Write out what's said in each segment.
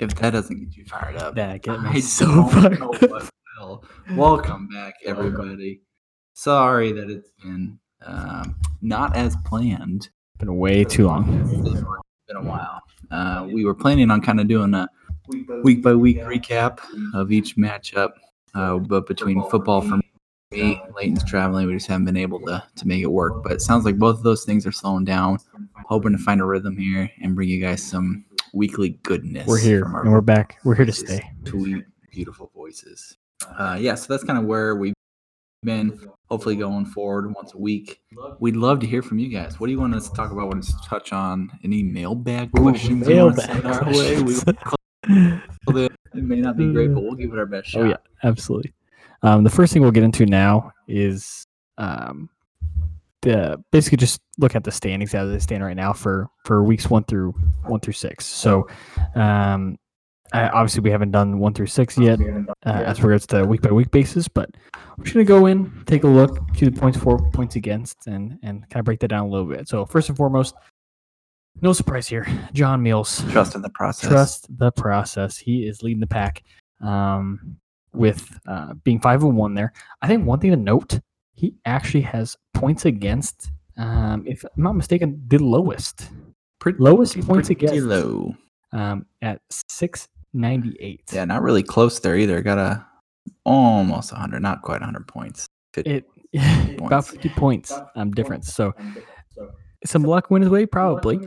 if that doesn't get you fired up, That get me I so fired up. Welcome back, everybody. Sorry that it's been um, not as planned. Been way too long. It's been a while. Uh, we were planning on kind of doing a week by week recap of each matchup, uh, but between football for me, Leighton's traveling, we just haven't been able to to make it work. But it sounds like both of those things are slowing down. Hoping to find a rhythm here and bring you guys some weekly goodness. We're here and we're back. We're here to stay. sweet, beautiful voices. Uh, yeah, so that's kind of where we've been. Hopefully, going forward once a week. We'd love to hear from you guys. What do you want us to talk about? Want us to touch on any mailbag questions? you wanna mailbag send our way? We- questions. it may not be great, but we'll give it our best shot. Oh yeah, absolutely. Um, the first thing we'll get into now is um, the basically just look at the standings as they stand right now for for weeks one through one through six. So um, I, obviously we haven't done one through six yet uh, as regards to week by week basis, but we're just gonna go in, take a look, see the points for, points against, and and kind of break that down a little bit. So first and foremost, no surprise here, John Mills. Trust in the process. Trust the process. He is leading the pack um, with uh, being five and one there. I think one thing to note, he actually has points against. Um, if I'm not mistaken, the lowest Pretty, lowest points pretty against low. um, at six ninety eight. Yeah, not really close there either. Got a almost 100, not quite 100 points. It about fifty points um, difference. So some luck went his way, probably.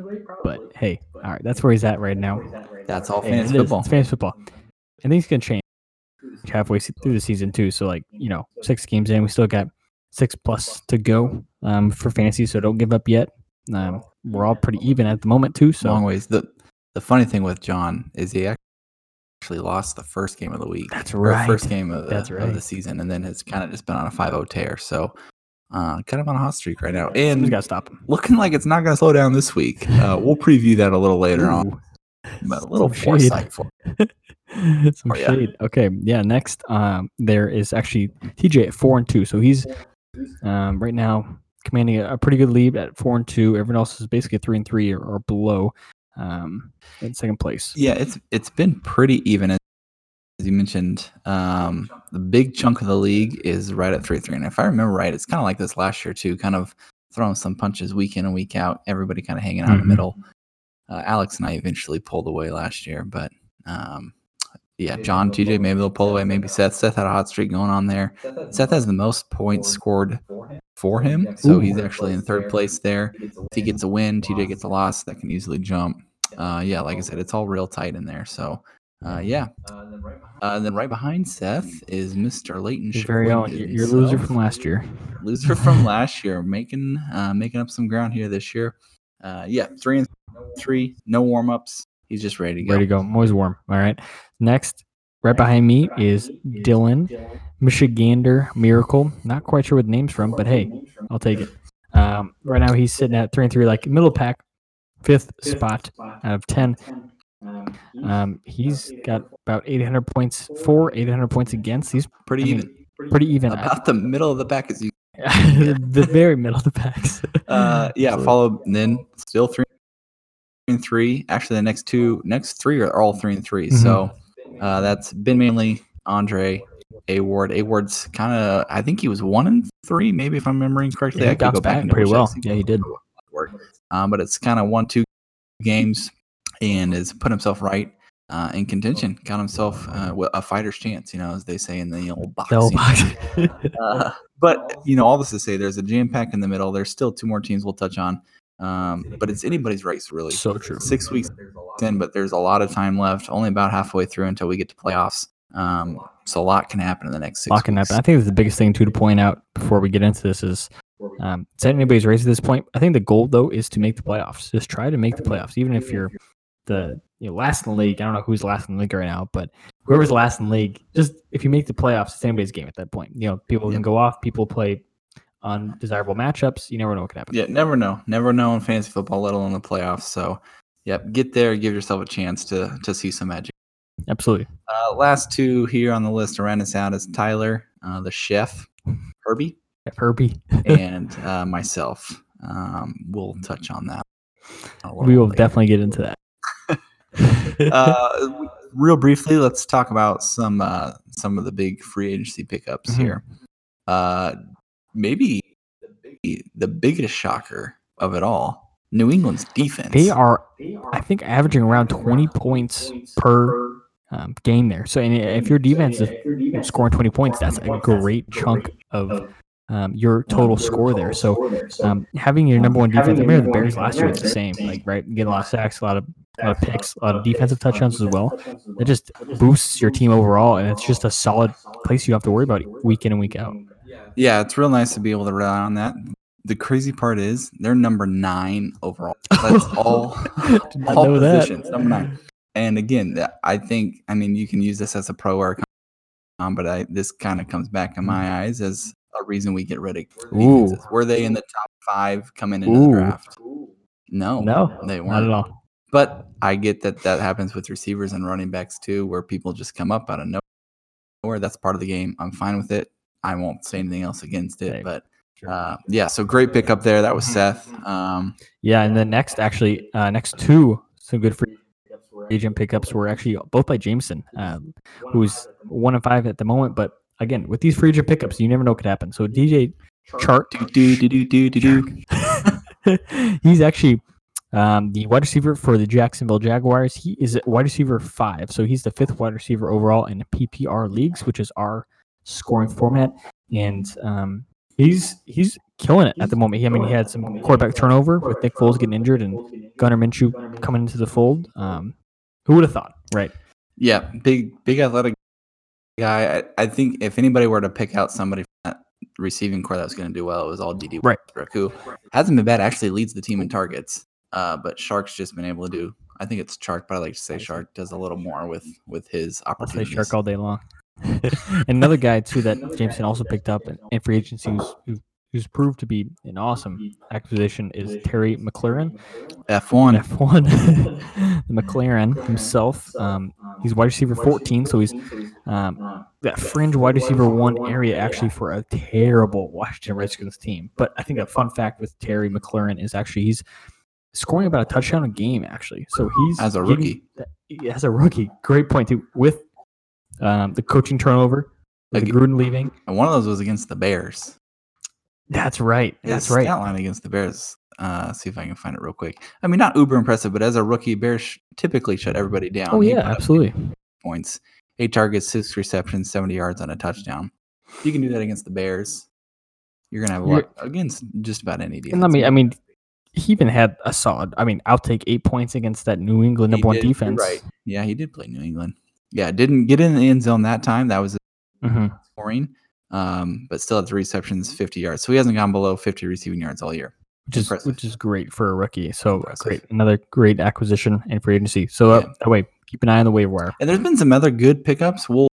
But hey, all right, that's where he's at right now. That's all fantasy football. It's fantasy football. And things can change halfway through the season too. So like you know, six games in, we still got six plus to go um, for fantasy. So don't give up yet. Um, we're all pretty even at the moment too. So Long ways. The the funny thing with John is he actually lost the first game of the week. That's right. First game of the, That's of the season, and then it's kind of just been on a 5-0 tear. So uh, kind of on a hot streak right now, and got to stop him. looking like it's not going to slow down this week. Uh, we'll preview that a little later on, but a little Some foresight for Some Oh, yeah. shade. Okay, yeah. Next, um, there is actually TJ at four and two. So he's um, right now commanding a, a pretty good lead at four and two. Everyone else is basically three and three or, or below um, in second place. Yeah, it's it's been pretty even as you mentioned. Um, the big chunk of the league is right at three three, and if I remember right, it's kind of like this last year too, kind of throwing some punches week in and week out. Everybody kind of hanging out in Mhm. the middle. Uh, Alex and I eventually pulled away last year, but um, yeah, John, TJ, maybe they'll pull away. Maybe Seth. Seth had a hot streak going on there. Seth has the most points scored for him, so he's actually in third place there. If he gets a win, TJ gets a loss, that can easily jump. Uh, yeah, like I said, it's all real tight in there. So, uh, yeah. Uh, and then right behind Seth is Mr. Leighton. Your very own. Shipway Your, your loser from last year. Loser from last year, making uh, making up some ground here this year. Uh, yeah, three and three, no warm ups. He's just ready to go. Ready to go. I'm always warm. All right. Next, right behind me is Dylan, Michigander Miracle. Not quite sure what the name's from, but hey, I'll take it. Um, right now he's sitting at three and three, like middle pack, fifth spot out of ten. Um, he's got about 800 points for, 800 points against. He's Pretty I mean, even. pretty even. About the middle of the pack is you. the very middle of the packs. Uh, yeah, followed then still three and three. Actually, the next two, next three are all three and 3 Mhm. So uh, that's been mainly Andre A Ward. A Ward's kind of, I think he was one and three, maybe if I'm remembering correctly. Yeah, I could go back and pretty well. Yeah, he did. Um, but it's kind of one, two games and has put himself right uh, in contention. Got himself uh, a fighter's chance, you know, as they say in the old The old boxing. box. Uh, but you know, all this to say, there's a jam pack in the middle. There's still two more teams we'll touch on, um, but it's anybody's race, really. so true. Six weeks in, but there's a lot of time left. Only about halfway through until we get to playoffs. Um, so a lot can happen in the next six Lock and weeks. I think the biggest thing too to point out before we get into this is um, it's not anybody's race at this point. I think the goal though is to make the playoffs. Just try to make the playoffs, even if you're the you know, last in the league. I don't know who's last in the league right now, but whoever's last in the league, just if you make the playoffs, it's anybody's game at that point. You know, people can go off. People play undesirable matchups. You never know what can happen. Yeah, never know. Never know in fantasy football, let alone the playoffs. So, yep, get there, give yourself a chance to to see some magic. Absolutely. Uh, last two here on the list to round us out is Tyler, uh, the chef, Herbie, Herbie. and uh, myself. Um, we'll touch on that. we will later. definitely get into that. uh, real briefly, let's talk about some uh, some of the big free agency pickups Mhm. here. Uh, maybe the biggest shocker of it all, New England's defense. They are, I think, averaging around 20 points per um, game there. So, and if your defense is scoring 20 points, that's a great chunk of um, your total score there. So, um, having your number one defense, I remember the Bears last year, it's the same. Like, right, get a lot of sacks, a lot of, a lot of picks, a lot of defensive touchdowns as well. That just boosts your team overall, and it's just a solid place you have to worry about week in and week out. Yeah, it's real nice to be able to rely on that. The crazy part is they're number nine overall. That's all, all know that. positions. Number nine. And again, I think I mean you can use this as a pro or a con, but I this kind of comes back in my mm-hmm. eyes as a reason we get rid of Ooh. Were they in the top five coming into Ooh. the draft? No, No, they weren't. at all. But I get that that happens with receivers and running backs too, where people just come up out of nowhere. That's part of the game. I'm fine with it. I won't say anything else against it. Same. But uh, yeah, so great pickup there. That was Seth. Um, Yeah, and the next actually, uh, next two some good free agent pickups were actually both by Jameson, um, who's one and five at the moment. But again, with these free agent pickups, you never know what could happen. So DJ Chark, do do do do do do. he's actually um, the wide receiver for the Jacksonville Jaguars. He is at wide receiver five, so he's the fifth wide receiver overall in PPR leagues, which is our scoring format. And um, he's he's killing it at the moment. He, I mean, he had some quarterback turnover with Nick Foles getting injured and Gardner Minshew coming into the fold. Um, who would have thought, right? Yeah, big big athletic guy. I, I think if anybody were to pick out somebody from that receiving core that was going to do well, it was all DD Right. Westbrook, who hasn't been bad. Actually, leads the team in targets. Uh, but Shark's just been able to do. I think it's Shark, but I like to say Shark does a little more with with his I'll say opportunities. Shark all day long. another guy too that Jameson also picked up in, free agency who's, who- who's proved to be an awesome acquisition is Terry McLaurin. F1. F1, the McLaren himself. Um, he's wide receiver 14, so he's um, that fringe wide receiver one area actually for a terrible Washington Redskins team. But I think a fun fact with Terry McLaurin is actually he's scoring about a touchdown a game actually. So he's As a rookie. that- as a rookie, great point too. With um, the coaching turnover, Like- Gruden leaving. And one of those was against the Bears. That's right. That's His right. Stat line against the Bears. Uh, see if I can find it real quick. I mean, not uber impressive, but as a rookie, Bears typically shut everybody down. Oh yeah, absolutely. Points, eight targets, six receptions, seventy yards on a touchdown. You can do that against the Bears, you're gonna have a You're- lot against just about any defense. And I mean, I mean, he even had a solid. I mean, I'll take eight points against that New England number one defense. Right? Yeah, he did play New England. Yeah, didn't get in the end zone that time. That was hmm scoring. Um, but still had three receptions, 50 yards. So he hasn't gone below 50 receiving yards all year. Which is Impressive. which is great for a rookie. So Impressive. great, another great acquisition in free agency. So uh, Yeah. that way, keep an eye on the waiver wire. And there's been some other good pickups. We'll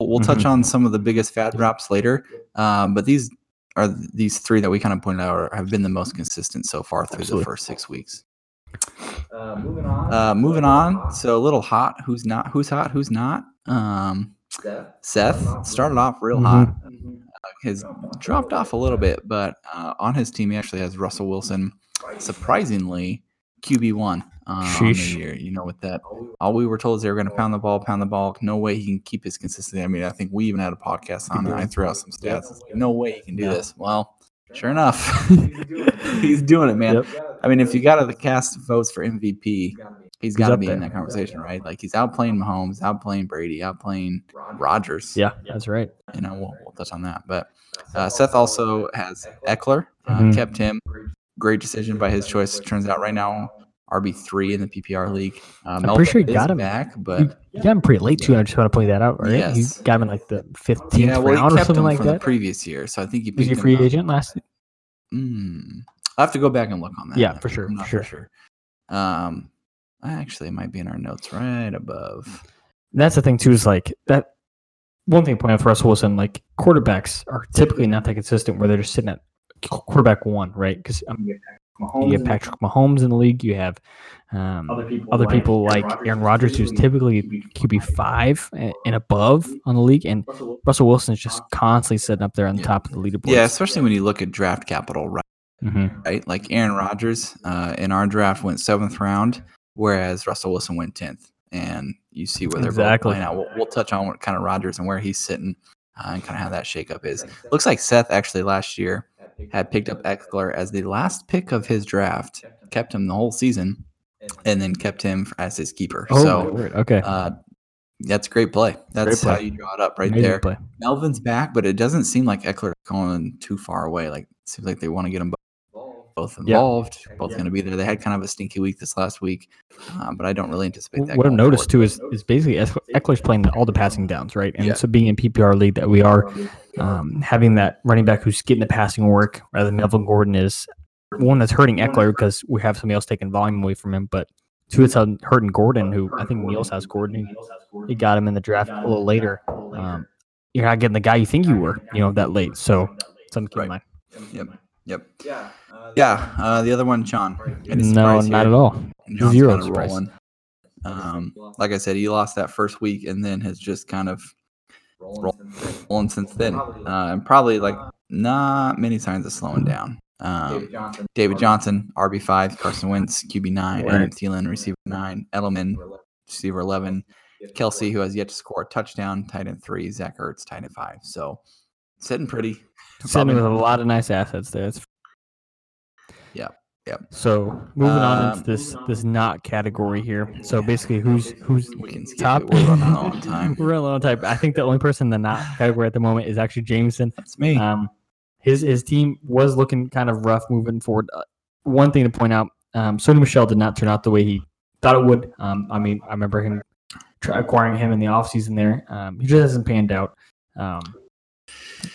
we'll touch Mhm. on some of the biggest fat drops later. Um, but these are these three that we kind of pointed out are, have been the most consistent so far through Absolutely. the first six weeks. Uh, moving on. So a little hot. Who's not? Who's hot? Who's not? Um, Seth started off real Mhm. hot. Uh, has dropped off a little bit, but uh, on his team he actually has Russell Wilson. Surprisingly, QB one uh, on the Sheesh. year. You know, with that, all we were told is they were going to pound the ball, pound the ball. No way he can keep his consistency. I mean, I think we even had a podcast on it. I threw out some stats. Like, no way he can do Yeah. this. Well, sure enough, he's doing it, man. Yep. I mean, if you got to the cast votes for MVP, he's got to up be in that conversation, right? Like he's outplaying Mahomes, outplaying Brady, outplaying Rodgers. Yeah, that's right. You know, we'll, we'll touch on that. But uh, Seth also has Ekeler, uh, Mhm. kept him. Great decision by his choice. Turns out right now, RB three in the PPR league. Uh, I'm pretty sure he got him. back, but you got him pretty late too. and I just want to point that out, right? Yes. You got him in like the fifteenth yeah, well, round or something like from the that. previous year, so I think he Was he free up. agent last? Mm. I'll have to go back and look on that. Yeah, for sure, I'm for not sure. sure. Um, actually, it might be in our notes right above. That's the thing too. Is like that. One thing to point out for Russell Wilson, like quarterbacks are typically not that consistent, where they're just sitting at quarterback one, right? Because um, you have Patrick Mahomes in the league, you have um, other people, like Aaron Rodgers, who's typically QB five a- and above on the league, and Russell Wilson is just constantly sitting up there on the Yeah. top of the leaderboard. Yeah, especially when you look at draft capital, right? hmm right? Like Aaron Rodgers uh, in our draft went seventh round, whereas Russell Wilson went tenth. and you see where they're Exactly. both playing out. We'll, we'll touch on what kind of Rodgers and where he's sitting uh, and kind of how that shakeup is. Looks like Seth actually last year had picked up Ekeler as the last pick of his draft, kept him the whole season, and then kept him as his keeper. Oh, my so word. okay. uh, that's a great play. That's play. how you draw it up right Amazing there. play. Melvin's back, but it doesn't seem like Ekeler going too far away. Like it seems like they want to get them both both Yeah. involved, both going to be there. They had kind of a stinky week this last week, um, but I don't really anticipate that. What I've noticed forward. too is is basically Eck- Ekeler's playing all the passing downs, right? And Yeah. so being in PPR league that we are, um, having that running back who's getting the passing work rather than Melvin Gordon is one that's hurting Ekeler because we have somebody else taking volume away from him, but two it's hurting Gordon, who I think Niels has Gordon. He, he got him in the draft a little later. Um, you're not getting the guy you think you were, you know, that late. So something to keep in mind. Yep. Yep. Yeah. Uh, the other one, Sean. No, not here? at all. John's Zero kinda surprise. rolling. Um, like I said, he lost that first week and then has just kind of rolling since then. Uh, and probably like not many signs of slowing down. Um, David Johnson, RB five, Carson Wentz, QB nine, Right. Adam Thielen, receiver nine, Edelman, receiver eleven, Kelce, who has yet to score a touchdown, tight end three, Zach Ertz, tight end five. So sitting pretty. Sitting with a lot of nice assets there. It's Yep, yep. So moving on Um, into this this not category here. So basically, who's who's We can skip top? it. We're running low on time. We're running low on time. I think the only person in the not category at the moment is actually Jameson. That's me. Um, his his team was looking kind of rough moving forward. Uh, one thing to point out: um, Sony Michel did not turn out the way he thought it would. Um, I mean, I remember him acquiring him in the offseason there. Um, he just hasn't panned out. Um,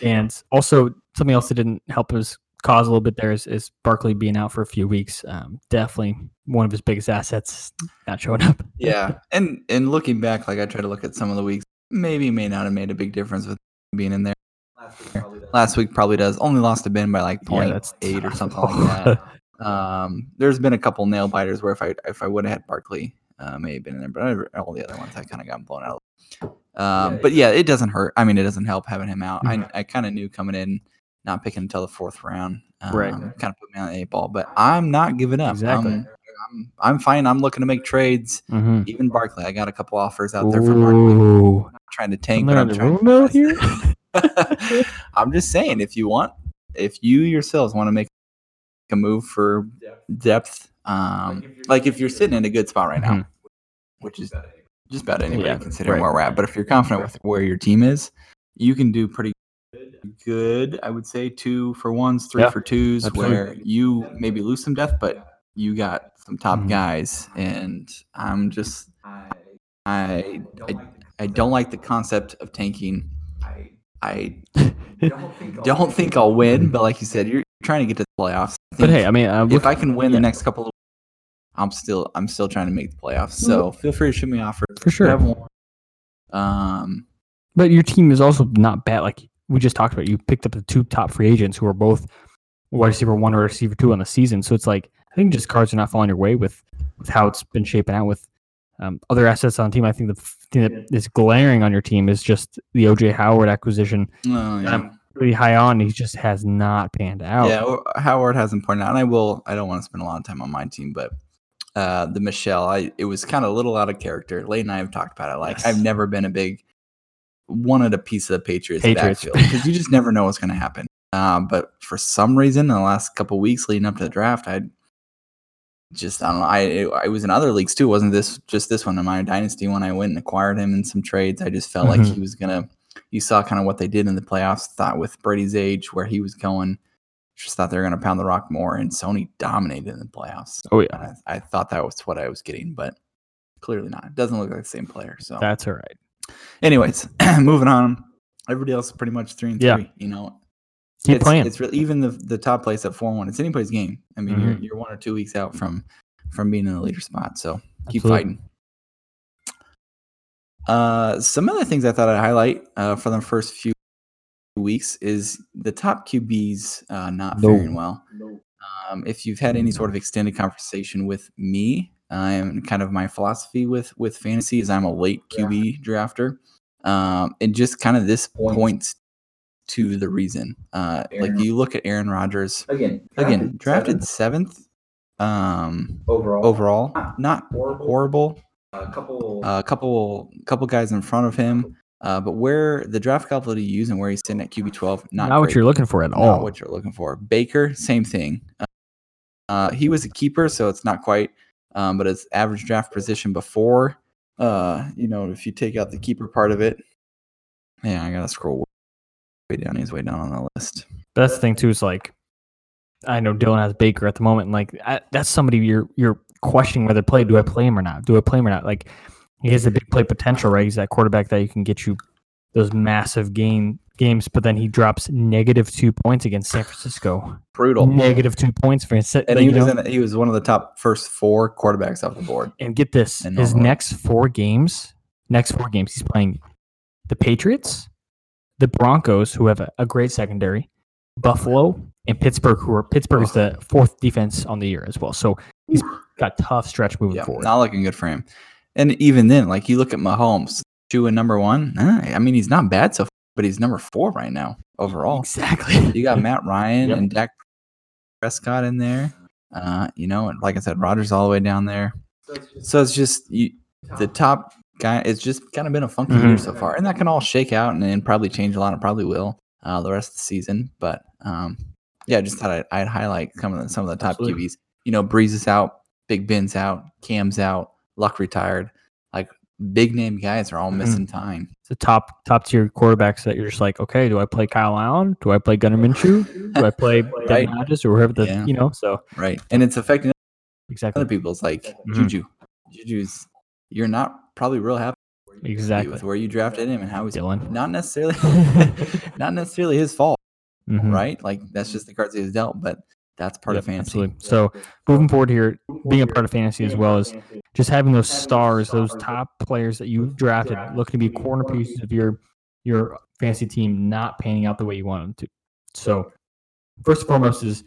and also something else that didn't help his cause a little bit there is, is Barkley being out for a few weeks. Um, definitely one of his biggest assets not showing up. yeah, and and looking back, like I try to look at some of the weeks, maybe may not have made a big difference with being in there. Last week probably does. Only lost to Ben by like Yeah, point that's eight or something like that. Um, there's been a couple nail biters where if I if I would have had Barkley, uh, may have been in there, but I, all the other ones I kind of got blown out. Um, but yeah, it doesn't hurt. I mean, it doesn't help having him out. I I kind of knew coming in, not picking until the fourth round, um, Right. Kind of put me on the eight ball, but I'm not giving up. Exactly. I'm, I'm, I'm fine. I'm looking to make trades. Mm-hmm. Even Barkley, I got a couple offers out there for Barkley. I'm not trying to tank, Something but I'm trying. here? I'm just saying, if you want, if you yourselves want to make a move for depth, um, like if you're sitting in a good spot right now, Mhm. which is just about anybody Yeah, considering right. where we're at. But if you're confident with where your team is, you can do pretty good. I would say two for ones, three Yeah, for twos, absolutely. where you maybe lose some depth, but you got some top Mhm. guys. And I'm just, I, I, I don't like the concept of tanking. I don't think I'll win, but like you said, you're trying to get to the playoffs. But hey, I mean, uh, if I can win yeah. the next couple of I'm still I'm still trying to make the playoffs. So feel free to shoot me off for sure. Um But your team is also not bad. Like we just talked about, you picked up the two top free agents who are both wide receiver one or receiver two on the season. So it's like I think just cards are not falling your way with with how it's been shaping out with um, other assets on the team. I think the thing that is glaring on your team is just the OJ Howard acquisition. oh, yeah. I'm really high on. He just has not panned out. Yeah, Howard hasn't pointed out, and I will. I don't want to spend a lot of time on my team, but uh, the Michel, I it was kind of a little out of character. Late and I have talked about it. Like Yes. I've never been a big wanted a piece of the Patriots, Patriots. backfield because you just never know what's going to happen. Um, but for some reason, in the last couple weeks leading up to the draft, I just I don't know. I was in other leagues too. Wasn't this just this one in my dynasty when I went and acquired him in some trades? I just felt like Mhm. he was gonna. You saw kind of what they did in the playoffs. Thought with Brady's age, where he was going, just thought they were gonna pound the rock more. And Sony dominated in the playoffs. Oh yeah, I, I thought that was what I was getting, but clearly not. It doesn't look like the same player. So, that's all right. anyways, moving on. Everybody else is pretty much three and Yeah. three. You know, Keep it's, playing. It's really even the the top place at four one. It's anybody's game. I mean, you're you're one or two weeks out from from being in the leader spot. So keep Absolutely. fighting. Uh, some other things I thought I'd highlight uh, for the first few weeks is the top QBs uh, not No. faring well. Um, if you've had any sort of extended conversation with me, um, kind of my philosophy with with fantasy is I'm a late QB drafter, um, and just kind of this points to the reason. Uh, like you look at Aaron Rodgers Again, again, drafted seventh um, overall. overall, not horrible, a couple, a couple, couple guys in front of him. Uh, but where the draft capital to use and where he's sitting at QB twelve, not, Not what you're looking for at not all. what you're looking for. Baker, same thing. Uh, he was a keeper, so it's not quite, um, but his average draft position before, uh, you know, if you take out the keeper part of it, yeah, I gotta scroll way down. He's way down on the list. That's the thing too. Is like, I know Dylan has Baker at the moment, and like I, that's somebody you're you're questioning whether to play. Do I play him or not? Do I play him or not? Like he has a big play potential, right? He's that quarterback that you can get you those massive game games, but then he drops negative two points against San Francisco. Brutal. Negative two points for his And he was in, he was one of the top first four quarterbacks off the board. and get this And his next four games next four games he's playing the patriots the broncos who have a, a great secondary buffalo and pittsburgh who are pittsburgh is the fourth defense on the year as well so he's got tough stretch moving Yeah, forward not looking good for him. And even then, like you look at Mahomes, two and number one. I mean, he's not bad so far, but he's number four right now overall. exactly You got Matt Ryan Yep. and Dak Prescott in there. Uh, you know, and like I said, Rodgers all the way down there. So it's just you, the top guy. It's just kind of been a funky year Mhm. so far, and that can all shake out and, and probably change a lot. It probably will uh, the rest of the season. But um, yeah, just thought I'd, I'd highlight some of the, some of the top Absolutely. QBs. You know, Brees is out, Big Ben's out, Cam's out, Luck retired. Like big name guys are all Mhm. missing time. the top top tier quarterbacks that you're just like okay do i play kyle allen do i play gardner minshew do i play Right. Devlin Hodges or whoever the Yeah. you know so Right, and it's affecting exactly other people. It's like Mhm. Juju. Juju's. You're not probably real happy exactly with where you drafted him and how he's dylan not necessarily not necessarily his fault, Mhm. right? Like that's just the cards he was dealt, but that's part of fantasy. absolutely. So moving forward here, being a part of fantasy as well as just having those stars, those top players that you drafted, looking to be corner pieces of your your fantasy team, not panning out the way you want them to. So first and foremost is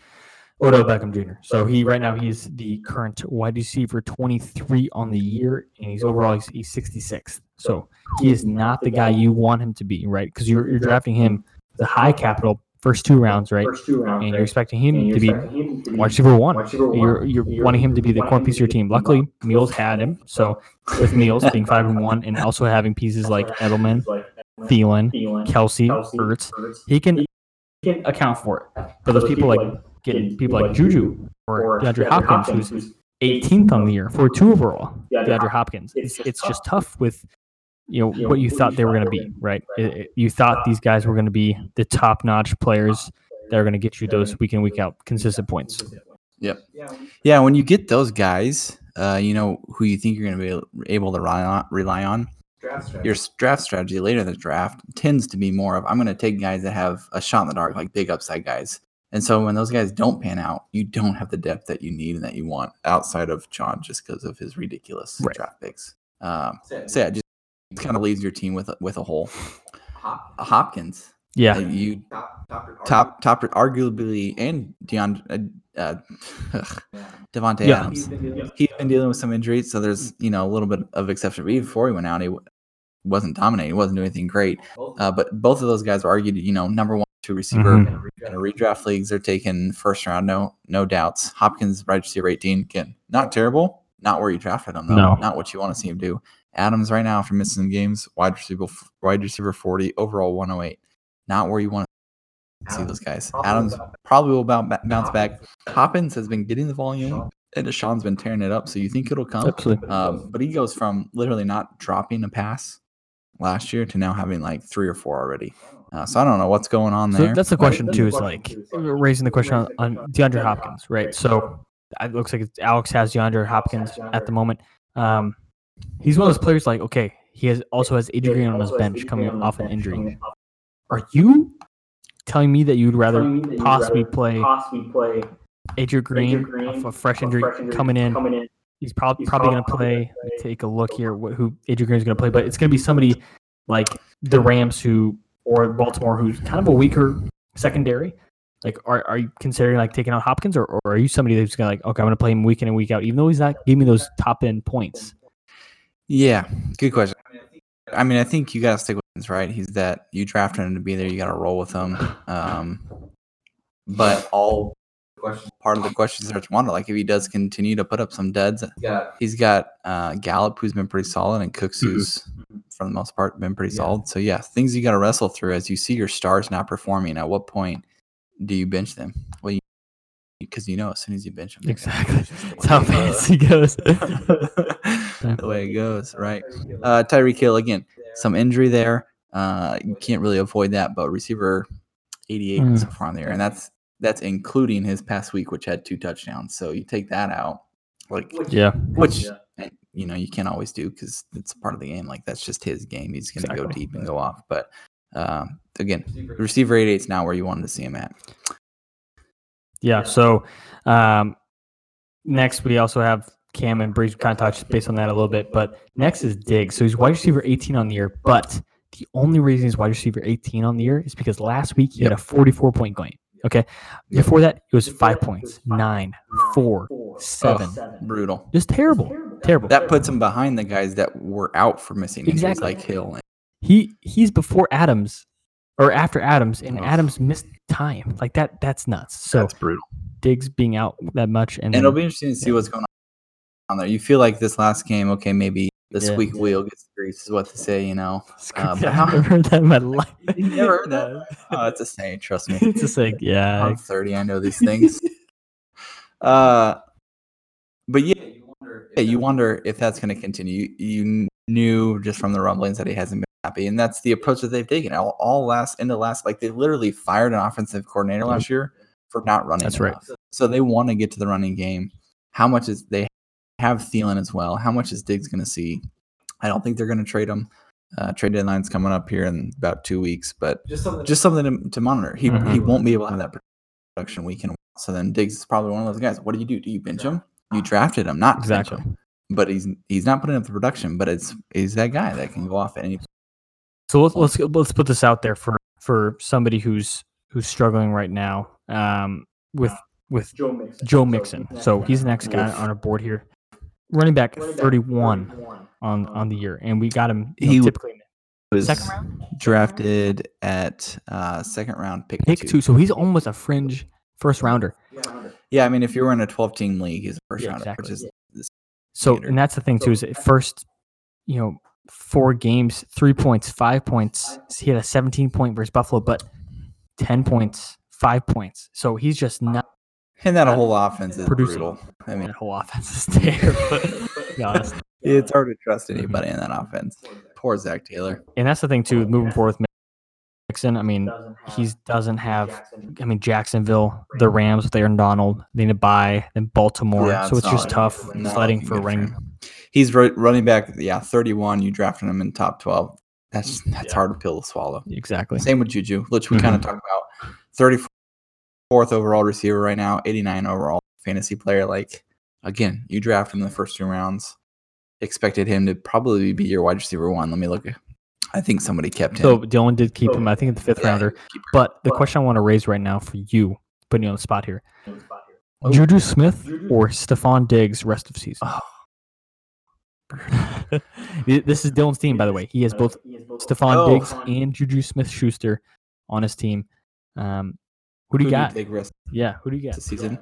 Odell Beckham Jr. So he right now he's the current wide receiver 23 on the year, and he's overall he's, he's 66th. So he is not the guy you want him to be, right? Because you're you're drafting him the high capital first two rounds, right? And you're expecting him to be wide receiver one. You're you're wanting him to be the core piece of your team. Luckily, Meals had him. So with Meals being five and one, and also having pieces like Edelman, Thielen, Kelce, Ertz, he can account for it. But those people like getting people like Juju or DeAndre Hopkins, who's 18th on the year for two overall. DeAndre Hopkins. It's it's just tough with you know what you thought they were going to be, right? It- it- you thought these guys were going to be the top notch players that are going to get you those week in week out consistent points. Yep. Yeah, Yeah, when you get those guys, uh, you know who you think you're going to be able to rely on. Rely on your draft strategy later in the draft tends to be more of I'm going to take guys that have a shot in the dark, like big upside guys. And so when those guys don't pan out, you don't have the depth that you need and that you want outside of John just because of his ridiculous Right. draft picks. Um, so yeah, just kind of leaves your team with a, with a hole. Hopkins, Yeah, you top top arguably and Deion uh, uh, Davante Yeah. Adams. He's been dealing with some injuries, so there's you know a little bit of exception. But even before he went out, he wasn't dominating. He wasn't doing anything great. Uh, but both of those guys are argued, you know, number one, two receiver Mhm. in a redraft leagues. They're taking first round, no no doubts. Hopkins, wide receiver 18, again, not terrible. Not where you drafted him though. No. Not what you want to see him do. Adams right now after missing some games, wide receiver wide receiver 40, overall 108. Not where you want to see those guys. Adams probably will bounce back, bounce back. Hopkins has been getting the volume, and Deshaun's been tearing it up. So you think it'll come? absolutely. Um, but he goes from literally not dropping a pass last year to now having like three or four already. Uh, so I don't know what's going on So there. that's the but- question too. Is like raising the question on, on DeAndre Hopkins, right? So it looks like it's, Alex has DeAndre Hopkins at the moment. Um, he's one of those players. Like, okay, he has also has Adrian Green on his bench coming off an injury. Are you telling me that you'd rather possibly play Adrian Green, off a fresh injury coming in? He's probably probably going to play. Take a look here. wh- Who AJ Green is going to play, but it's going to be somebody like the Rams who or Baltimore who's kind of a weaker secondary. Like, are, are you considering like taking out Hopkins, or, or are you somebody that's gonna like, okay, I'm gonna play him week in and week out, even though he's not giving me those top end points? Yeah, good question. I mean, I think you got to stick with him, right? He's that you drafted him to be there. You got to roll with him. Um, but all part of the question starts to wonder, like if he does continue to put up some duds, he's got uh, Gallup who's been pretty solid and Cooks who's for the most part been pretty Yeah. solid. So yeah, things you got to wrestle through as you see your stars not performing. At what point do you bench them? Well, you because you know as soon as you bench him Exactly. That's how thing. fantasy goes. the way it goes, right? Uh, Tyreek Hill again, some injury there. Uh, you can't really avoid that, but receiver 88 Mm. so far on there, and that's that's including his past week, which had two touchdowns. So you take that out, like yeah. which and, you know you can't always do because it's part of the game. Like that's just his game. He's going to go deep and go off. But um, again, receiver 88 is now where you wanted to see him at. Yeah. So um, next we also have Cam and Brees. We kind of touched based on that a little bit, but next is Diggs. So he's wide receiver 18 on the year, but the only reason he's wide receiver 18 on the year is because last week he had a 44 point game. Okay. Before that, it was five points, nine, four, seven. Brutal. Just terrible. Terrible. That puts him behind the guys that were out for missing injuries, Exactly. like Hill. And, he he's before Adams or after Adams, and Ugh. Adams missed time. Like that. That's nuts. So that's brutal. Diggs being out that much, and, And then, it'll be interesting to see what's going on there. You feel like this last game, okay, maybe the Yeah. squeak wheel gets the grease, is what to say, you know. Uh, I've never heard that in my life. You never heard that? Oh, it's a saying, trust me. it's a saying, yeah, I'm 30, I know these things. uh, but yeah, yeah, you wonder if that's going to continue. You, you knew just from the rumblings that he hasn't been happy, and that's the approach that they've taken. All, all last in the last, like they literally fired an offensive coordinator last year for not running. That's right. So they want to get to the running game. How much is they have Thielen as well? How much is Diggs going to see? I don't think they're going to trade him. Uh, trade deadline's coming up here in about two weeks, but Just something. just something to, to monitor. He he Mhm. won't be able to have that production week in. So then Diggs is probably one of those guys. What do you do? Do you bench him? You drafted him, not to bench exactly. him. But he's he's not putting up the production. But it's he's that guy that can go off at any. So let's let's let's put this out there for for somebody who's who's struggling right now um, with with Joe Mixon. Joe Mixon. So he's the next guy Oof. on our board here, running back 31 on on the year, and we got him you know, He typically Was second round, drafted at uh, second round pick, pick two. two. So he's almost a fringe first rounder. Yeah, I mean, if you were in a twelve team league, he's a first Yeah, rounder, exactly. which is So and that's the thing too is first, you know, four games, three points, five points. He had a 17 point versus Buffalo, but 10 points, five points. So he's just not. and that whole offense is Producing. brutal. I mean, That whole offense is terrible. to be honest. it's hard to trust Mm-hmm. anybody in that offense. Poor Zac Taylor. And that's the thing too, moving forward with Mixon. I mean, he doesn't have. I mean, Jacksonville, the Rams with Aaron Donald, they need to buy, then Baltimore. Yeah, so it's it's just tough not sledding for good for running. Him. He's running back. Yeah, thirty-one. You drafted him in top twelve. That's mm, that's Yeah. hard to pill to swallow. Exactly. Same with Juju, which we kind of mm-hmm. talked about. Thirty-fourth overall receiver right now. Eighty-nine overall fantasy player. Like again, you draft him in the first two rounds. Expected him to probably be your wide receiver one. Let me look. I think somebody kept him. So Dylan did keep him, I think, in the fifth Yeah, rounder. But the question I want to raise right now for you, putting you on the spot here, Oh. Juju Smith or Stefon Diggs rest of season? Oh. This is Dylan's team, by the way. He has both Stefon Oh. Diggs and Juju Smith Schuster on his team. Um, who do you Who got? take rest Yeah, who do you got? the season?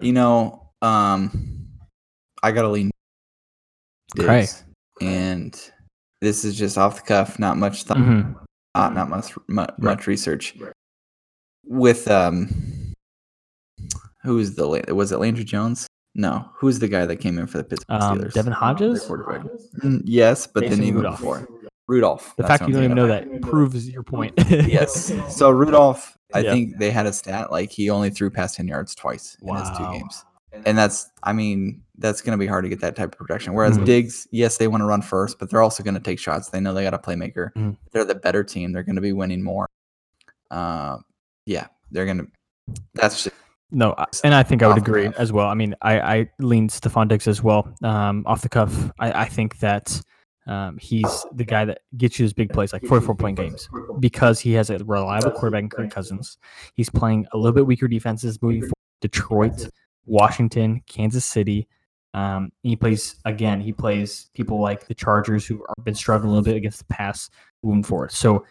You know, um, I gotta lean. Diggs. And this is just off the cuff, not much thought, Mhm. not, not much much, much research. With um, who is the was it Landry Jones? No, who's the guy that came in for the Pittsburgh Um, Steelers? Devlin Hodges? Quarterback. Mm, yes, but then Mason even Rudolph. before Rudolph. The fact you don't even know that proves your point. yes. So Rudolph, I think they had a stat like he only threw past ten yards twice in his two games, and that's I mean that's going to be hard to get that type of production. Whereas Mhm. Diggs, yes, they want to run first, but they're also going to take shots. They know they got a playmaker. Mhm. They're the better team. They're going to be winning more. Uh, yeah, they're going to. That's just, No, and I think I would agree as well. I mean, I, I lean Stefon Diggs as well. Um, off the cuff, I, I think that um, he's the guy that gets you his big plays, like 44 point games, because he has a reliable quarterback in Kirk Cousins. He's playing a little bit weaker defenses moving forward. Detroit, Washington, Kansas City. Um, he plays again. He plays people like the Chargers, who have been struggling a little bit against the pass moving forward. So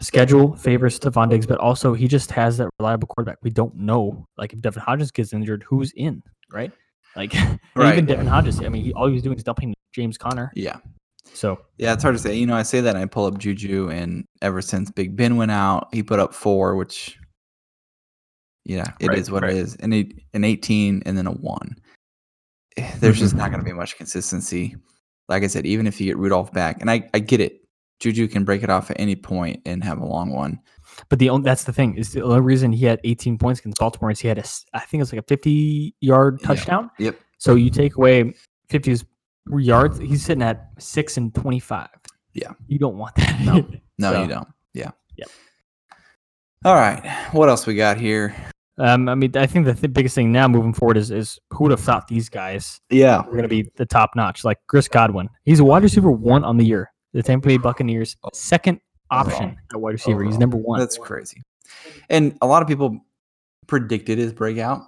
schedule favors Stefon Diggs, but also he just has that reliable quarterback. We don't know, like if Devlin Hodges gets injured, who's in, right? Like and Right. even Devlin Hodges. I mean, he, all he was doing is dumping James Conner. Yeah. So Yeah, it's hard to say. You know, I say that and I pull up Juju, and ever since Big Ben went out, he put up four, which, yeah, it is Right, what right. it is. An eight, an eighteen, and then a one. Eh, There's just not going to be much consistency. Like I said, even if you get Rudolph back, and I, I get it, Juju can break it off at any point and have a long one. But the only that's the thing is the only reason he had 18 points against Baltimore is he had a I think it was like a 50 yard Yeah. touchdown. Yep. So you take away 50 yards, he's sitting at six and 25. Yeah. You don't want that. No. No, So, you don't. Yeah. Yep. All right. What else we got here? Um, I mean, I think the th- biggest thing now moving forward is is who would have thought these guys Yeah. we're going to be the top notch? Like Chris Godwin, he's a wide receiver one on the year. The Tampa Bay Buccaneers second option at wide receiver. He's number one. That's crazy. And a lot of people predicted his breakout.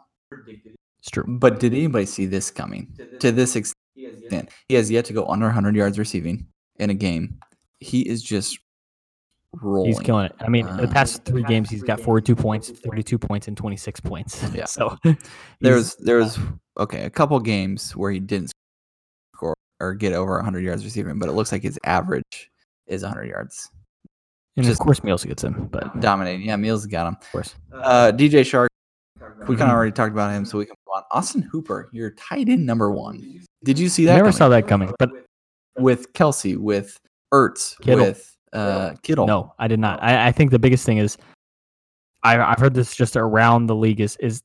It's true. But did anybody see this coming to this extent? He has yet to go under 100 yards receiving in a game. He is just rolling. He's killing it. I mean, the Uh, past three games, he's got 42 points, 32 points, and 26 points. Yeah. So There's there's okay a couple games where he didn't score or get over 100 yards receiving, but it looks like his average is 100 yards. and just- of course Meals gets him, but Dominating. Yeah, Meals got him. Of course. Uh, DJ Shark. We kind of already talked about him, so we can move on. Austin Hooper, your tight end number one. Did you see that? Never coming? saw that coming, but with Kelce, with Ertz, Kittle. with uh, Kittle. no, I did not. I, I think the biggest thing is I, I've heard this just around the league is is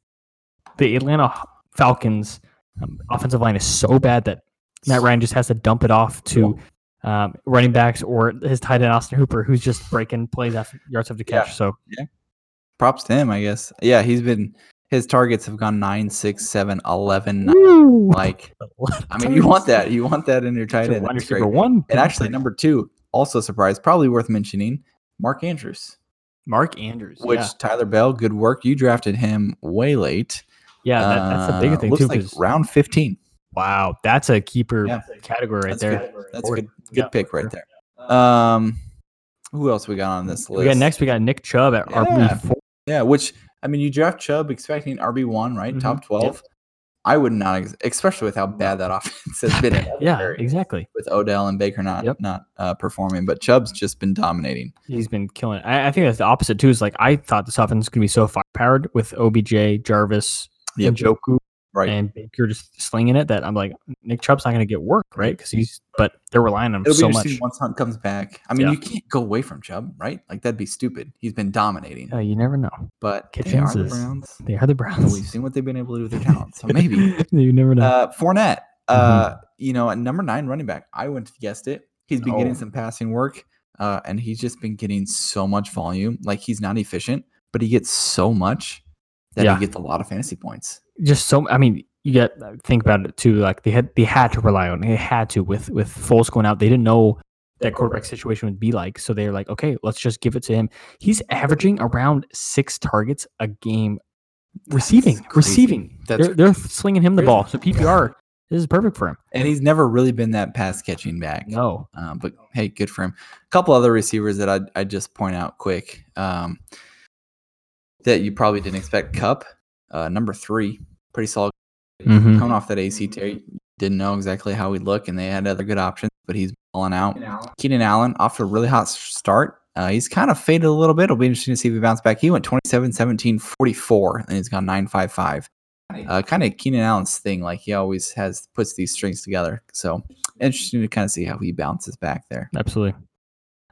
the Atlanta Falcons um, offensive line is so bad that Matt Ryan just has to dump it off to um, running backs or his tight end Austin Hooper, who's just breaking plays after yards after Yeah. catch. So Props to him, I guess. Yeah, he's been his targets have gone nine, six, seven, eleven. nine. Like, I mean, you want that. You want that in your tight end. wide That's receiver great. one, And actually, number two, also surprised, probably worth mentioning, Mark Andrews. Mark Andrews, Which yeah, Tyler Bell, good work. You drafted him way late. yeah, that, that's the big biggest thing looks too. like round fifteen. Wow, that's a keeper Yeah. category right That's there. good. That's a good. Good yeah, pick right there. Um, who else we got on this list? We got next. We got Nick Chubb at Yeah. RB four. Yeah, which I mean, you draft Chubb expecting RB one, right? Mhm. Top Yep. twelve. I would not, ex- especially with how bad that offense has been. Yeah, exactly. With Odell and Baker not Yep. not uh, performing, but Chubb's just been dominating. He's been killing it. I, I think that's the opposite too. Is like I thought this offense was gonna be so fire powered with OBJ, Jarvis, Yep. and Njoku, Right. and Baker just slinging it. That I'm like Nick Chubb's not gonna get work right because he's. But they're relying on him It'll so much. once Hunt comes back. I mean, Yeah. you can't go away from Chubb, right? Like that'd be stupid. He's been dominating, Uh, you never know. but they are the Browns. They are the Browns. We've seen what they've been able to do with their talent, so maybe. you never know. Uh, Fournette, Mm-hmm. uh, you know, at number nine running back, I have guessed it. He's been getting Oh. some passing work, uh, and he's just been getting so much volume. Like he's not efficient, but he gets so much that Yeah. he gets a lot of fantasy points. Just so I mean, you get think about it too. Like they had they had to rely on they had to with with Foles going out. They didn't know that quarterback situation would be like, so they're like, okay, let's just give it to him. He's averaging around six targets a game, receiving, crazy. receiving. That's they're, they're slinging him the crazy. ball. So PPR, this is perfect for him. And he's never really been that pass catching back. No, Um, but hey, good for him. A couple other receivers that I'd, I'd just point out quick um, that you probably didn't expect. Kupp, uh, number three, pretty solid. Mhm. Coming off that ACL tear, didn't know exactly how he'd look, and they had other good options, but he's balling out. Keenan Allen off to a really hot start. Uh, he's kind of faded a little bit. It'll be interesting to see if he bounces back. He went 27, 17, 44, and he's gone 9, 5, 5. Uh, kind of Keenan Allen's thing. Like he always has puts these strings together. So interesting to kind of see how he bounces back there. absolutely.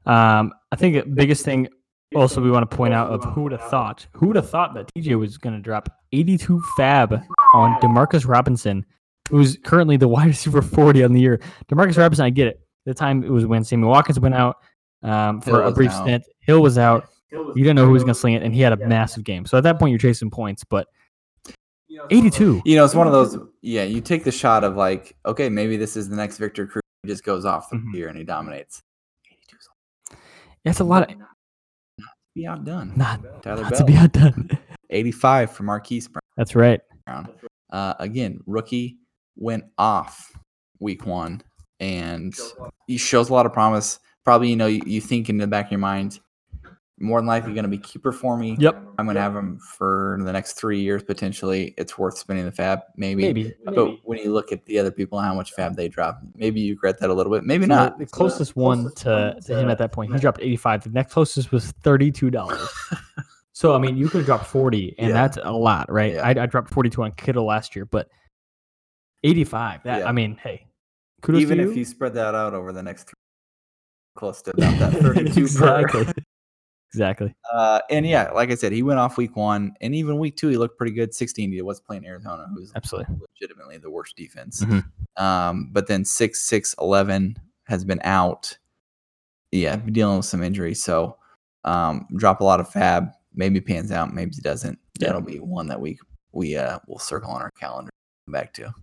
Um, I think the biggest thing also we want to point out of who would have thought who would have thought that TJ was going to drop 82 fab on Demarcus Robinson, who's currently the wide receiver 40 on the year. Demarcus Robinson, I get it. The time it was when Sammy Watkins went out um, for Hill a brief out. stint. Hill was out. You didn't know who was going to sling it, and he had a massive game. So at that point, you're chasing points. But 82, You know, it's one of those. Yeah, you take the shot of like, okay, maybe this is the next Victor Cruz. He just goes off the Mhm. here and he dominates. 82 that's a lot of be outdone. not, Tyler not Bell. to be outdone. 85 for Marquise Brown. That's right. Uh, again, rookie went off week one, and he shows a lot of promise. Probably, you know, you, you think in the back of your mind, more than likely going to be keeper for me. Yep. I'm going to have him for the next three years potentially. It's worth spending the fab, maybe. Maybe. But when you look at the other people and how much fab they drop, maybe you regret that a little bit. Maybe So not. The, the closest one to, to him at that point, he dropped 85. The next closest was $32. so, I mean, you could have dropped 40, and Yeah. that's a lot, right? Yeah. I, I dropped 42 on Kittle last year, but 85, that, Yeah. I mean, hey, kudos Even to if you spread that out over the next three, close to about that 32 exactly. exactly. Uh, and yeah, like I said, he went off week one, and even week two, he looked pretty good. 16, he was playing Arizona, who's Absolutely. legitimately the worst defense. Mhm. Um, but then 6 6 11 has been out. Yeah, dealing with some injuries. So um, drop a lot of fab. Maybe pans out, maybe he doesn't. Yeah. That'll be one that we we uh will circle on our calendar back to.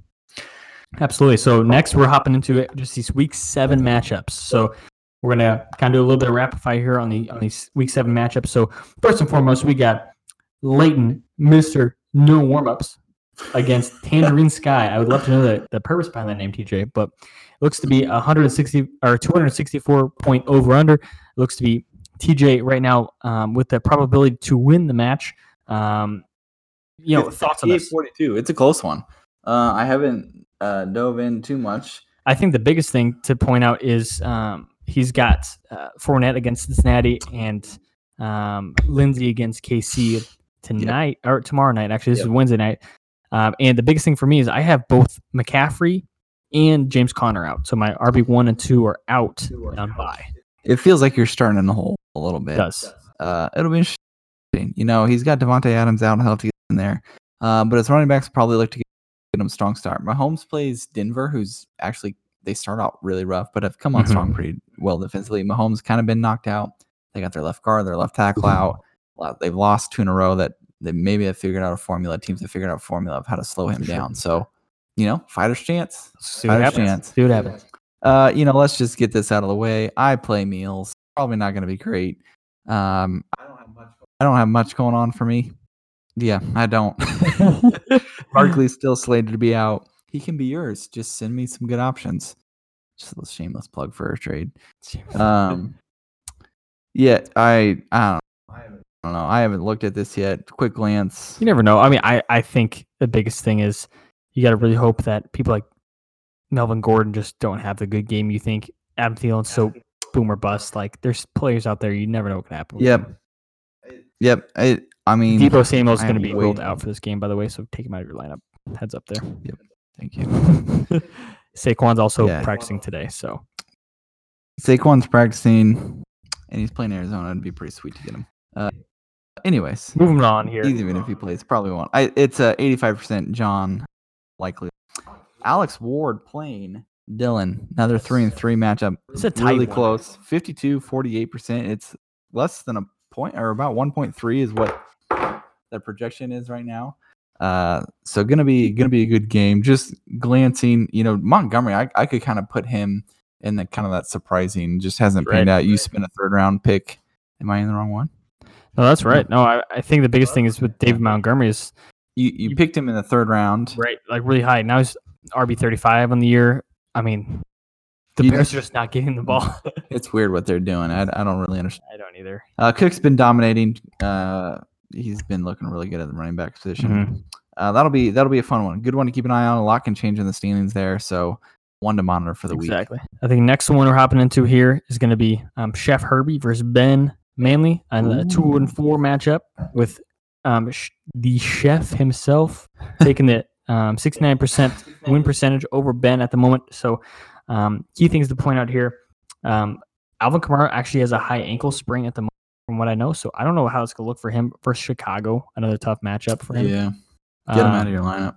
Absolutely. So next we're hopping into it, just these week seven matchups. So we're gonna kind of do a little bit of rapid fire here on the on these week seven matchups. So first and foremost, we got Leighton, Mister No Warmups, against Tangerine Sky. I would love to know the, the purpose behind that name, TJ, but it looks to be 160 or 264 point over under. It looks to be TJ right now um, with the probability to win the match. Um, you know, It's thoughts on this? 42. It's a close one. Uh, I haven't uh, dove in too much. I think the biggest thing to point out is um, he's got uh, Fournette against Cincinnati and um, Lindsay against KC tonight or tomorrow night. Actually, this Yep. is Wednesday night. Um, and the biggest thing for me is I have both McCaffrey and James Conner out. So my RB one and two are out on bye. It feels like you're starting in the hole a little bit. It does. Uh, it'll be interesting. You know, he's got Davante Adams out. He'll have to get in there. Uh, but his running backs probably look to get, get him a strong start. Mahomes plays Denver, who's actually they start out really rough, but have come on Mhm. strong pretty well defensively. Mahomes kind of been knocked out. They got their left guard, their left tackle out. They've lost two in a row that they maybe have figured out a formula. Teams have figured out a formula of how to slow him sure. down. So, you know, fighter's chance. See what Fighter's happens. chance. See what happens. Uh, you know, let's just get this out of the way. I play meals. Probably not going to be great. Um, I don't have much. I don't have much going on for me. Yeah, I don't. Barkley's still slated to be out. He can be yours. Just send me some good options. Just a shameless plug for a trade. Um, yeah, I I don't, I don't know. I haven't looked at this yet. Quick glance. You never know. I mean, I, I think the biggest thing is you got to really hope that people like Melvin Gordon just don't have the good game you think. Adam Thielen's so boom or bust. Like, there's players out there you never know what can happen. Yep. them. Yep. I I mean, Deebo Samuel's going to be ruled out for this game, by the way, so take him out of your lineup. Heads up there. Thank you. Saquon's also Yeah. practicing today, so Saquon's practicing, and he's playing Arizona. It'd be pretty sweet to get him. Uh, anyways, moving on here. even if he plays, probably won't. I, it's a 85% John likely. Alex Ward playing Dylan. Another three and three matchup. It's a tight really one. close. 52, 48%. It's less than a point or about 1.3 is what the projection is right now. Uh, so gonna be gonna be a good game. Just glancing, you know, Montgomery, I, I could kind of put him in the kind of that surprising, just hasn't Right. panned out. You spent a third round pick. Am I in the wrong one? No, that's right. No, I, I think the biggest thing is with David Montgomery is You you You- picked him in the third round. right, like really high. Now he's RB thirty five on the year. I mean, the You- Bears are just not getting the ball. It's weird what they're doing. I, I don't really understand. I don't either. Uh, Cook's been dominating. Uh, he's been looking really good at the running back position. Mhm. Uh, that'll be that'll be a fun one. Good one to keep an eye on. A lot can change in the standings there, so one to monitor for the week. Exactly. I think next one we're hopping into here is going to be um, Chef Herbie versus Ben Manley and a two and four matchup with um, sh- the chef himself taking the um, 69% win percentage over Ben at the moment. So, um, key things to point out here um, Alvin Kamara actually has a high ankle sprain at the moment, from what I know. So, I don't know how it's going to look for him versus Chicago. Another tough matchup for him. Yeah, get him Um, out of your lineup.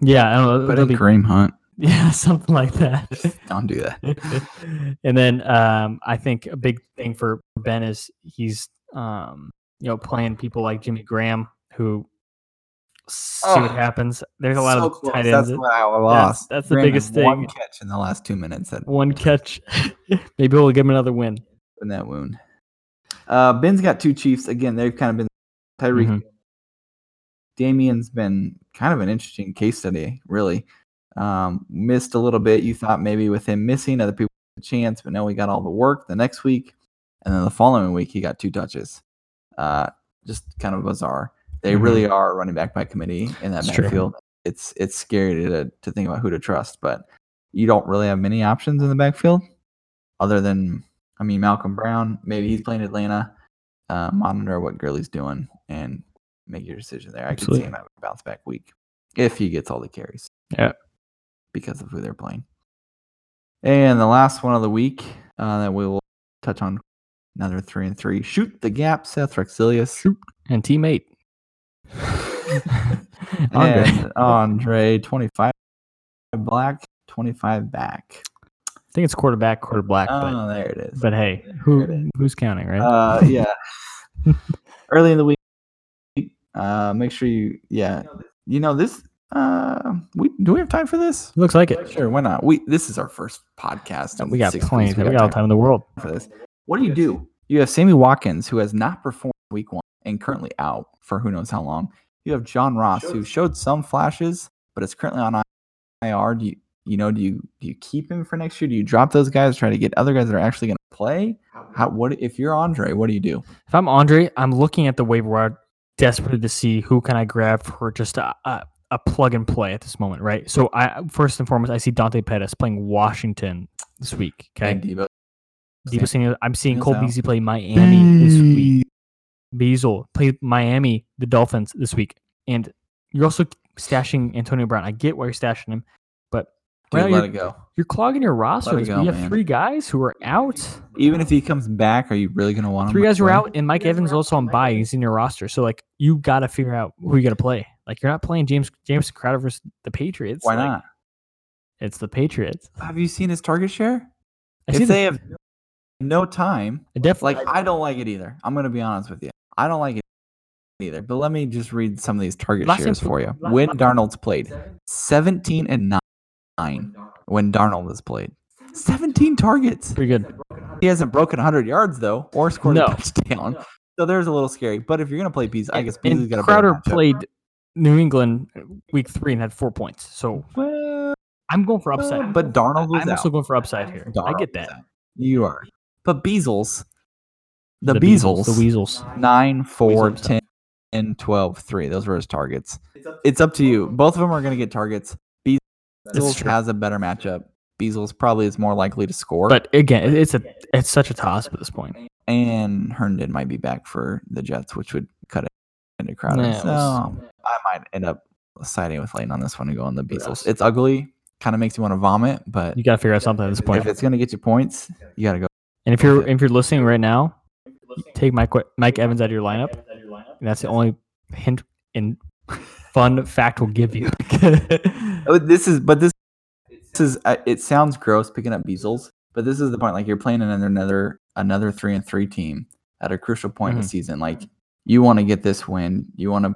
Yeah, I don't know. Put it'll in be- Kareem Hunt. yeah, something like that. Don't do that. and then um, I think a big thing for Ben is he's um, you know playing people like Jimmy Graham who see what Oh, happens. There's a lot So of close. tight That's ends. I That's, lost. that's the Graham had biggest One thing. catch in the last two minutes that One catch, maybe we'll give him another win. in that wound. Uh, Ben's got two Chiefs again. They've kind of been Tyreek. Mhm. Damien's been kind of an interesting case study, really. Um, missed a little bit. You thought maybe with him missing, other people had a chance, but no, he got all the work. The next week, and then the following week he got two touches. Uh, just kind of bizarre. They Mhm. really are running back by committee in that It's true. backfield. It's it's scary to to think about who to trust, but you don't really have many options in the backfield other than I mean Malcolm Brown. Maybe he's playing Atlanta. Uh, monitor what Gurley's doing and make your decision there. I could see him having a bounce back week if he gets all the carries. Yeah. because of who they're playing. And the last one of the week uh, that we will touch on another three and three. Shoot the gap, Seth Rexilius. Shoot. And teammate. Andre. And Andre, 25 black, 25 back. I think it's quarterback, quarter black, but Oh, there it is. but hey, who who's counting, right? Uh, yeah. Early in the week, uh, make sure you, yeah, you know this. Uh, we do we have time for this? Looks like it. Sure, why not? We this is our first podcast. in We got six plenty. weeks. We got all time in the world. for this. What do you do? You have Sammy Watkins, who has not performed week one and currently out for who knows how long. You have John Ross, who showed some flashes, but is currently on IR. Do you, you know, do you do you keep him for next year? Do you drop those guys, try to get other guys that are actually going to play? How what if you're Andre? What do you do? If I'm Andre, I'm looking at the waiver wire desperately to see who can I grab for just a, a, a plug and play at this moment, right? So I first and foremost, I see Dante Pettis playing Washington this week. Okay, And Deebo. Deebo Samuel- I'm seeing Samuel's Cole out. Beasley play Miami this week. Beasley play Miami, the Dolphins this week, and you're also stashing Antonio Brown. I get why you're stashing him, but Dude, now let you're, it go. you're clogging your rosters. go, you have man. three guys who are out. Even if he comes back, are you really going to want him? Three guys are out, and Mike Evans is also on bye. He's in your roster, so like you got to figure out who you got to play. Like you're not playing James James Crowder versus the Patriots. Why like, not? It's the Patriots. Have you seen his target share? I see If the- they have no time, I definitely like I don't like it either. I'm gonna be honest with you. I don't like it either. But let me just read some of these target shares for you. When Darnold's played, 17 and 9 when Darnold has played. 17 targets. pretty good. He hasn't broken 100 yards though or scored No. a touchdown. So there's a little scary. But if you're gonna play Beasley, I guess Beasley's And got a Crowder played New England week three and had four points. So Well, I'm going for upside. but Darnold was I'm out. also going for upside here. I get that. You are. But Beazles, the, Beazles, Beazles, the Weasels. 9, 4, Weasels. 10, and 12, 3. Those were his targets. It's up to you. Both of them are going to get targets. Beazles has a better matchup. Beazles probably is more likely to score. But again, it's a it's such a toss at this point. and Herndon might be back for the Jets, which would cut it into Crowder. Yeah, so we'll I might end up siding with Lane on this one and go on the Beazles. It's ugly. Kind of makes you want to vomit, but You got to figure out something at this point. if it's going to get you points, you got to go. And if you're Okay. if you're listening right now, take Mike Mike Evans out of your lineup. And that's the only hint and fun fact we'll give you. Oh, This is, but this, this is. Uh, it sounds gross picking up Beazles, but this is the point. Like you're playing another another another three and three team at a crucial point in the Mhm. season. Like you want to get this win. You want to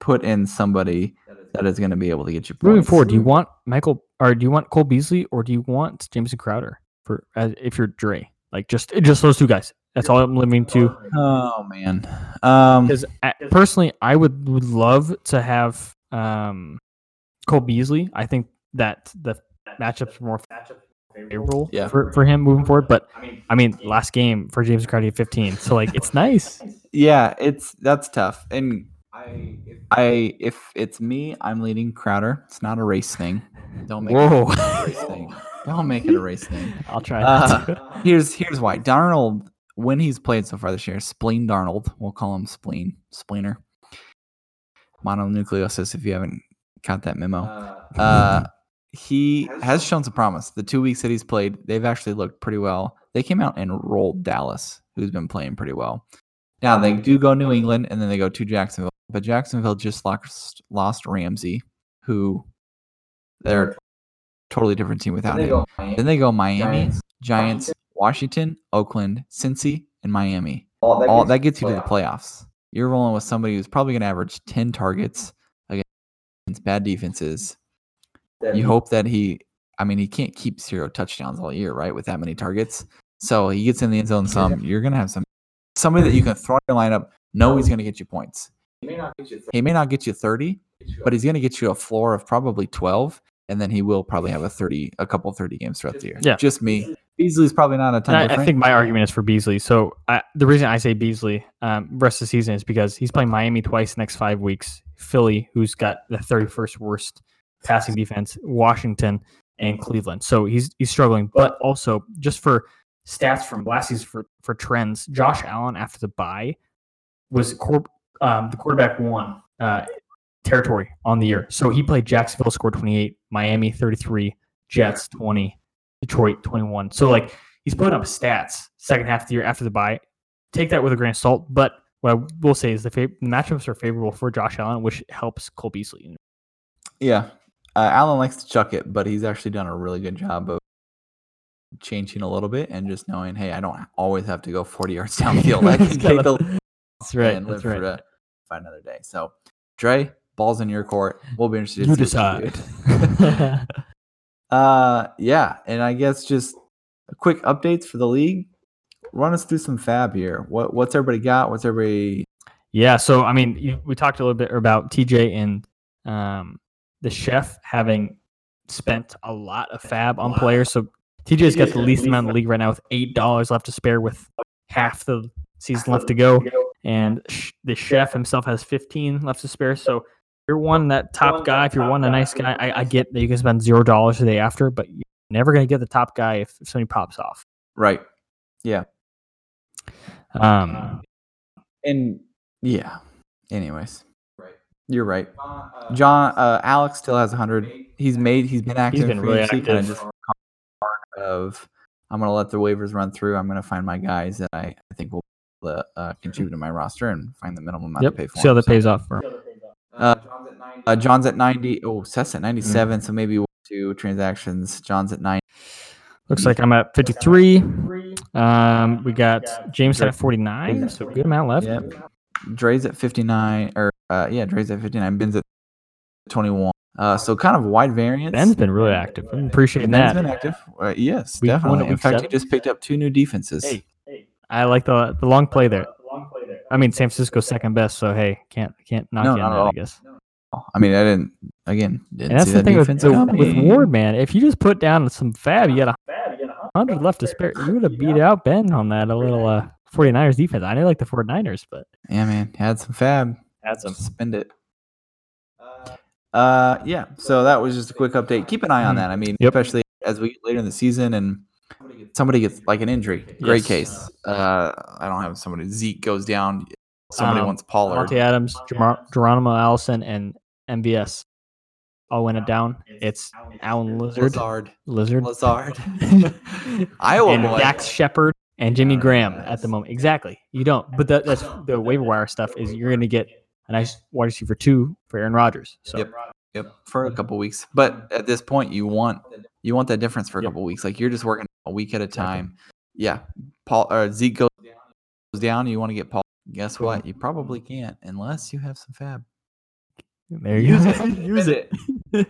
put in somebody that is going to be able to get you points. Moving forward, do you want Michael or do you want Cole Beasley or do you want Jamison Crowder for if you're Dre? Like just just those two guys. That's all I'm living to. Oh man. Um. Because personally, I would, would love to have um, Cole Beasley. I think that the matchups are more favorable Yeah. for, for him moving forward. But I mean, last game for James Crowder, he had 15. So like, it's nice. Yeah, it's that's tough. And I, I, if it's me, I'm leading Crowder. It's not a race thing. Don't make Whoa. it a race thing. Don't make it a race thing. I'll try. Uh, here's here's why. Darnold, when he's played so far this year, spleen Darnold, we'll call him spleen, spleener, mononucleosis. If you haven't got that memo, uh, he has shown some promise. The two weeks that he's played, they've actually looked pretty well. They came out and rolled Dallas, who's been playing pretty well. Now they do go New England and then they go to Jacksonville, but Jacksonville just lost lost Ramsey, who they're a totally different team without him. Then they go Miami, Giants, Washington, Oakland, Cincy, and Miami. All that gets you to the playoffs. You're rolling with somebody who's probably going to average 10 targets against bad defenses. You hope that he, I mean, he can't keep zero touchdowns all year, right? With that many targets. So he gets in the end zone some. You're going to have some somebody that you can throw in your lineup, know he's going to get you points. He may not get you 30, but he's going to get you a floor of probably 12. And then he will probably have a thirty, a couple thirty games throughout the year. Yeah. just me. Beasley's probably not a ton. I, I think my argument is for Beasley. So I, the reason I say Beasley um, rest of the season is because he's playing Miami twice next five weeks, Philly, who's got the 31st worst passing defense, Washington, and Cleveland. So he's he's struggling. But also just for stats from last season for for trends, Josh Allen after the bye was cor- um, the quarterback one uh, territory on the year. So he played Jacksonville, scored 28, Miami 33, Jets 20, Detroit 21. So like he's putting up stats second half of the year after the bye. Take that with a grain of salt. But what I will say is the fav- matchups are favorable for Josh Allen, which helps Cole Beasley. Yeah. Uh, Allen likes to chuck it, but he's actually done a really good job of changing a little bit and just knowing, hey, I don't always have to go 40 yards downfield. I can take the That's right. and live That's right. for find another day. So, Dre, balls in your court. We'll be interested. You to see what decide. do. uh, yeah, and I guess just a quick updates for the league. Run us through some fab here. What what's everybody got? What's everybody? Yeah, so I mean, you, we talked a little bit about TJ and um, the chef having spent a lot of fab on players. So TJ's got the least amount in the league right now with eight dollars left to spare, with half the season left to go, and sh- the chef himself has fifteen left to spare. So if you're one that top guy, if you're one a nice guy, I, I get that you can spend zero dollars the day after, but you're never gonna get the top guy if, if somebody pops off. Right. Yeah. Um, And yeah. Anyways. Right. You're right. John uh, Alex still has 100. He's made he's been active He's been really UFC, kinda active. just of I'm going to let the waivers run through. I'm going to find my guys that I, I think will uh, uh, contribute to my roster and find the minimum amount yep. to pay for. See how that So, pays off for him. Uh, uh, John's at 90. Oh, Seth's at 97. Mm. So maybe we'll do transactions. John's at 90. Looks like I'm at 53. Um, we got James at 49, so good amount left. Yep. Dre's at 59. Or uh, yeah, Dre's at 59. Ben's at 21. Uh, so kind of wide variance. Ben's been really active. I'm appreciating Ben's that. Ben's been active. Uh, yes, Week definitely. In fact, he just picked up two new defenses. Hey, I like the the long play there. I mean, San Francisco's second best, so hey, can't can't knock No, you on at that, I all. guess. I mean, I didn't. Again, didn't that's the that thing with, the, with Ward, man. If you just put down some fab, you got a hundred left to spare. You would have beat out Ben on that a little uh 49ers defense. I know like the 49ers, but Yeah, man, had some fab. had some. Spend it. Uh, yeah. So that was just a quick update. Keep an eye on Mhm. that. I mean, Yep. especially as we get later in the season and somebody gets like an injury. Great Yes. case. Uh, I don't have somebody. Zeke goes down. Somebody Um, wants Pollard. Monte Adams, Geron- Geronimo Allison, and MVS all went it down. It's Alan Lizard, Lizard. Lizard, Lazard. Iowa and boy. Dax Shepard and Jimmy uh, Graham at the moment. Exactly. You don't, but that, that's the waiver wire stuff. Is you're going to get a nice wide receiver two for Aaron Rodgers. So Yep. Yep, for a couple weeks. But at this point, you want you want that difference for a Yep. couple weeks. Like you're just working a week at a Exactly. time. Yeah, Paul or Zeke goes down. You want to get Paul. Guess what? You probably can't unless you have some fab. There you Use go. it. Use it.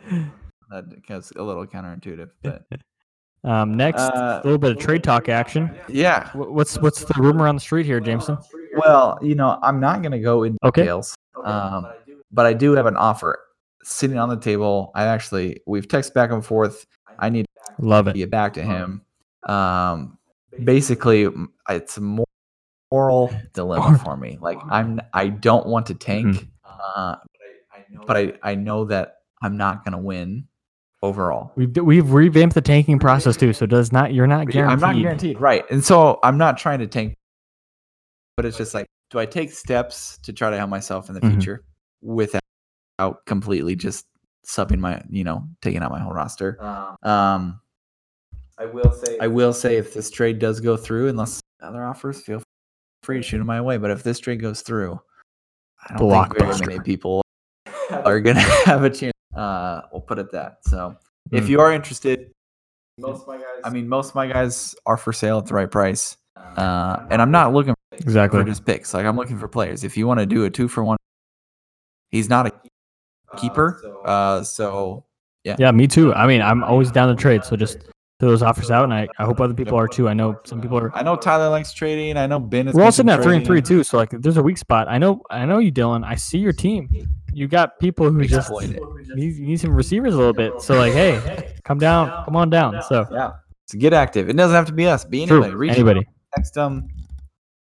That's a little counterintuitive, but um, next, Uh, a little bit of trade talk action. yeah. What's what's the rumor on the street here, Jameson? Well, you know, I'm not going to go into Okay. details, um, but I do have an offer sitting on the table. I actually we've texted back and forth. I need Love to it. get back to him. Um, basically, it's a moral dilemma for me. Like I'm, I don't want to tank, uh, but I, I know that I'm not going to win overall. We've we've revamped the tanking process too, so does not you're not guaranteed. I'm not guaranteed, right? And so I'm not trying to tank, but it's just like, do I take steps to try to help myself in the Mhm. future without completely just subbing my, you know, taking out my whole roster? Um, I will say, I will say, if this trade does go through, unless other offers, feel free to shoot them my way. But if this trade goes through, I don't think very many people are gonna have a chance. Uh, we'll put it that. So, if Mm. you are interested, most of my guys, I mean, most of my guys are for sale at the right price. Uh, and I'm not looking for Exactly. For just picks. Like I'm looking for players. If you want to do a two for one, he's not a keeper. Uh, so Yeah, Yeah, me too. I mean, I'm always down to trade, so just throw those offers out, and I, I hope other people are too. I know some people are. I know Tyler likes trading. I know Ben is. We're all sitting at three and three too, so like, there's a weak spot. I know, I know you, Dylan. I see your team. You got people who just need, need some receivers a little bit. So like, hey, come down, come on down. So Yeah. So get active. It doesn't have to be us. Be true, anybody. Reach anybody. text them,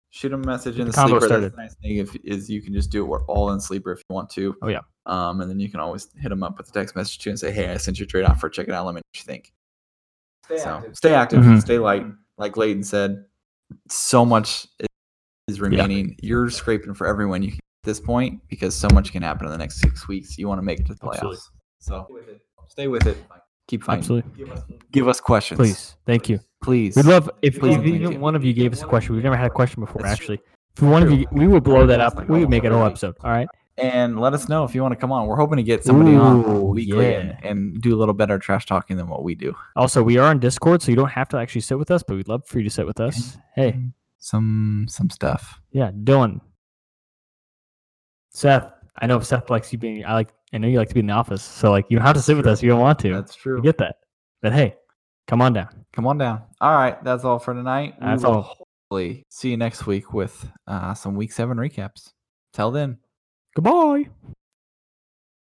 shoot them a message in the, The sleeper. started. That's the nice thing if, is you can just do it We're all in sleeper if you want to. Oh, yeah. Um, and then you can always hit them up with a text message too and say, "Hey, I sent your trade offer. Check it out. Let me know what you think." So stay active. Mhm. Stay light. Like Layton said, so much is- is remaining. You're scraping for everyone you can at this point because so much can happen in the next six weeks. You want to make it to the playoffs. Absolutely. So stay with it. Keep fighting. Absolutely, Give us questions, please, thank you. Please. We'd love if, Please if even one of you gave us a question. We've never had a question before, That's actually. If one of you, we would blow that up. We would make it a whole episode. All right. And let us know if you want to come on. We're hoping to get somebody on weekly yeah. and, and do a little better trash talking than what we do. Also, we are on Discord, so you don't have to actually sit with us, but we'd love for you to sit with us. Hey, Some some stuff. yeah, Dylan, Seth. I know Seth likes you being. I like. I know you like to be in the office, so like you don't have to sit with us if you don't want to. That's true. You get that. But hey, come on down. Come on down. All right, that's all for tonight. We That's will all. Hopefully, see you next week with uh, some week seven recaps. Till then. Goodbye.